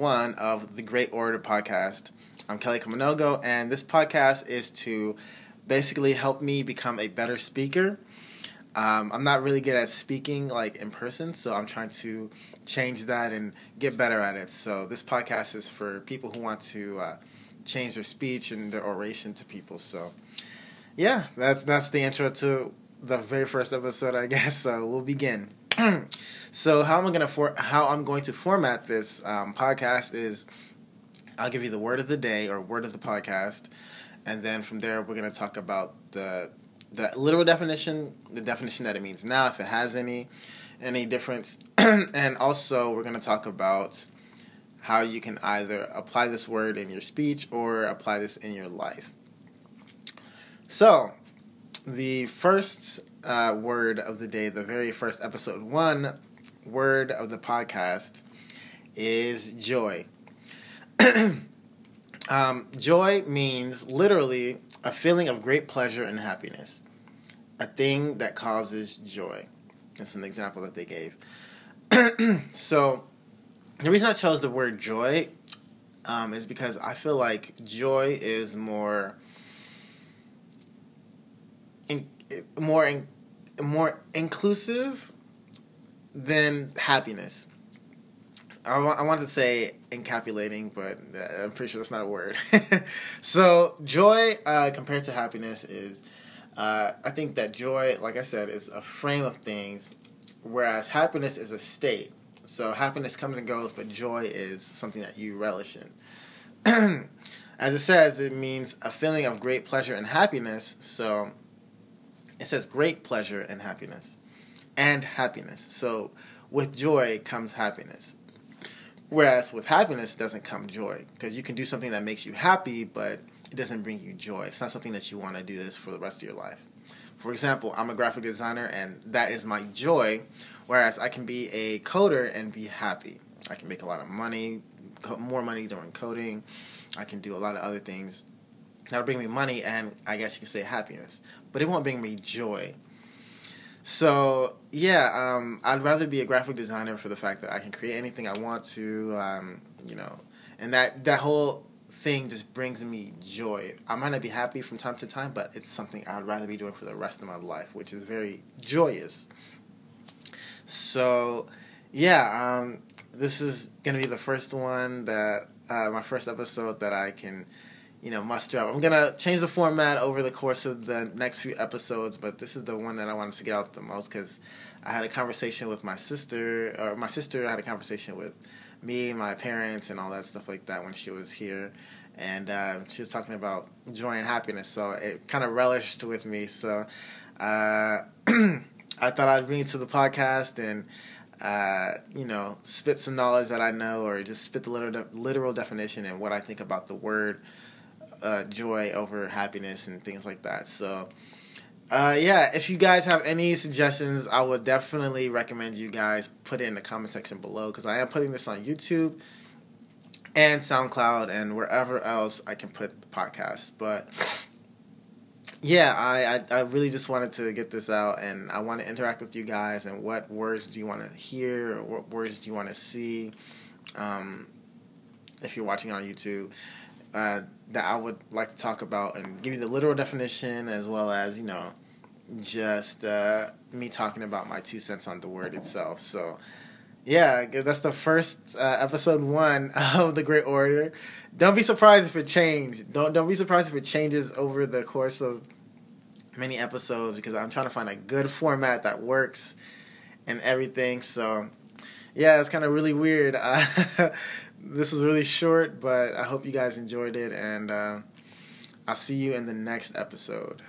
one of the Great Orator podcast. I'm Kelly Kamanogo, and this podcast is to basically help me become a better speaker. Um, I'm not really good at speaking like in person, so I'm trying to change that and get better at it. So this podcast is for people who want to uh, change their speech and their oration to people. So yeah, that's that's the intro to the very first episode, I guess. So we'll begin. so how am I gonna for how I'm going to format this um, podcast is I'll give you the word of the day or word of the podcast, and then from there we're gonna talk about the the literal definition, the definition that it means now, if it has any any difference, and also we're gonna talk about how you can either apply this word in your speech or apply this in your life. So, the first uh, word of the day, the very first episode one word of the podcast is joy. um, joy means literally a feeling of great pleasure and happiness, a thing that causes joy. That's an example that they gave. so, the reason I chose the word joy um, is because I feel like joy is more in, more in, more inclusive than happiness. I, wa- I wanted to say encapsulating, but uh, I'm pretty sure that's not a word. so joy uh, compared to happiness is, uh, I think that joy, like I said, is a frame of things, whereas happiness is a state. So happiness comes and goes, but joy is something that you relish in. As it says, it means a feeling of great pleasure and happiness. So it says great pleasure and happiness and happiness. So with joy comes happiness. Whereas with happiness doesn't come joy because you can do something that makes you happy, but it doesn't bring you joy. It's not something that you want to do this for the rest of your life. For example, I'm a graphic designer and that is my joy, whereas I can be a coder and be happy. I can make a lot of money, more money during coding. I can do a lot of other things that'll bring me money and I guess you can say happiness, but it won't bring me joy. So yeah, um, I'd rather be a graphic designer for the fact that I can create anything I want to, um, you know, and that that whole thing just brings me joy. I might not be happy from time to time, but it's something I'd rather be doing for the rest of my life, which is very joyous. So yeah, um, this is gonna be the first one that uh, my first episode that I can you know, muster up. I'm gonna change the format over the course of the next few episodes, but this is the one that I wanted to get out the most because I had a conversation with my sister, or my sister had a conversation with me, my parents, and all that stuff like that when she was here, and uh, she was talking about joy and happiness. So it kind of relished with me. So uh, I thought I'd bring it to the podcast and. Uh, you know, spit some knowledge that I know, or just spit the literal, literal definition and what I think about the word uh, joy over happiness and things like that. So, uh, yeah, if you guys have any suggestions, I would definitely recommend you guys put it in the comment section below because I am putting this on YouTube and SoundCloud and wherever else I can put the podcast. But yeah, I, I, I really just wanted to get this out and I want to interact with you guys and what words do you want to hear or what words do you want to see um, if you're watching on YouTube. Uh, that I would like to talk about and give you the literal definition as well as, you know, just uh, me talking about my two cents on the word itself. So, yeah, that's the first uh, episode one of the Great Orator. Don't be surprised if it changed. Don't don't be surprised if it changes over the course of many episodes because I'm trying to find a good format that works and everything. So, yeah, it's kind of really weird. this was really short, but I hope you guys enjoyed it, and uh, I'll see you in the next episode.